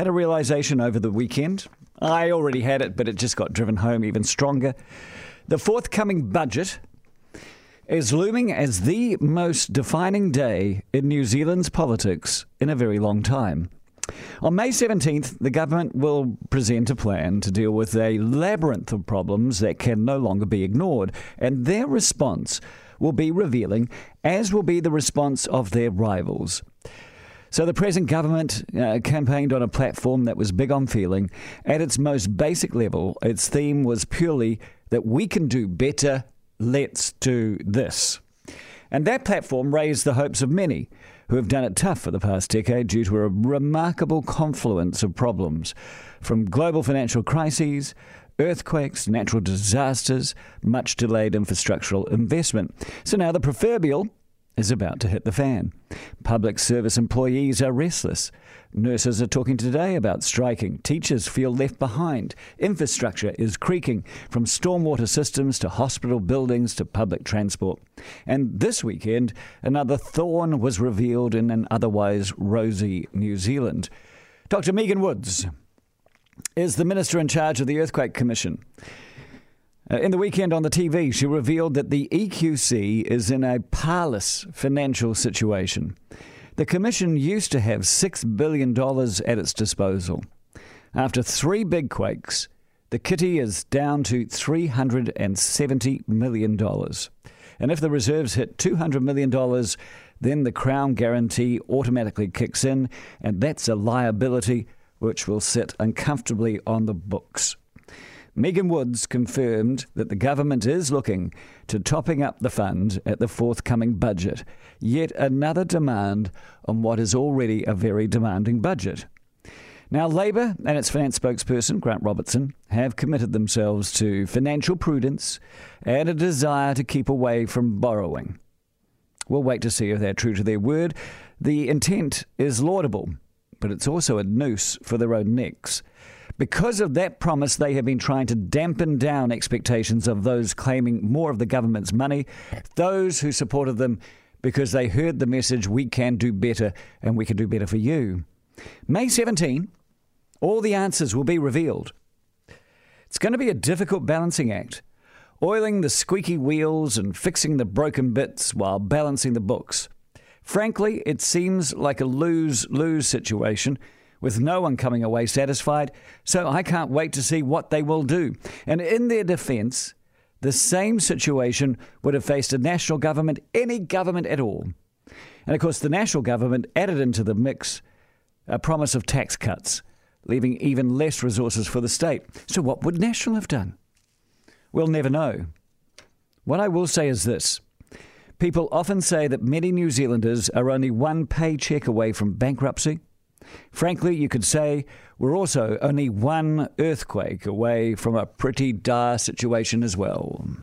had a realization over the weekend. I already had it, but it just got driven home even stronger. The forthcoming budget is looming as the most defining day in New Zealand's politics in a very long time. On May 17th, the government will present a plan to deal with a labyrinth of problems that can no longer be ignored, and their response will be revealing, as will be the response of their rivals. So the present government uh, campaigned on a platform that was big on feeling. At its most basic level, its theme was purely that we can do better let's do this. And that platform raised the hopes of many who have done it tough for the past decade due to a remarkable confluence of problems from global financial crises, earthquakes, natural disasters, much delayed infrastructural investment. So now the proverbial is about to hit the fan. Public service employees are restless. Nurses are talking today about striking. Teachers feel left behind. Infrastructure is creaking from stormwater systems to hospital buildings to public transport. And this weekend, another thorn was revealed in an otherwise rosy New Zealand. Dr. Megan Woods is the minister in charge of the Earthquake Commission. Uh, in the weekend on the TV, she revealed that the EQC is in a parlous financial situation. The Commission used to have $6 billion at its disposal. After three big quakes, the kitty is down to $370 million. And if the reserves hit $200 million, then the Crown guarantee automatically kicks in, and that's a liability which will sit uncomfortably on the books. Megan Woods confirmed that the government is looking to topping up the fund at the forthcoming budget, yet another demand on what is already a very demanding budget. Now, Labor and its finance spokesperson, Grant Robertson, have committed themselves to financial prudence and a desire to keep away from borrowing. We'll wait to see if they're true to their word. The intent is laudable, but it's also a noose for their own necks. Because of that promise, they have been trying to dampen down expectations of those claiming more of the government's money, those who supported them because they heard the message, we can do better and we can do better for you. May 17, all the answers will be revealed. It's going to be a difficult balancing act, oiling the squeaky wheels and fixing the broken bits while balancing the books. Frankly, it seems like a lose lose situation with no one coming away satisfied, so I can't wait to see what they will do. And in their defence, the same situation would have faced a national government, any government at all. And of course, the national government added into the mix a promise of tax cuts, leaving even less resources for the state. So, what would National have done? We'll never know. What I will say is this people often say that many New Zealanders are only one paycheck away from bankruptcy. Frankly, you could say we're also only one earthquake away from a pretty dire situation as well.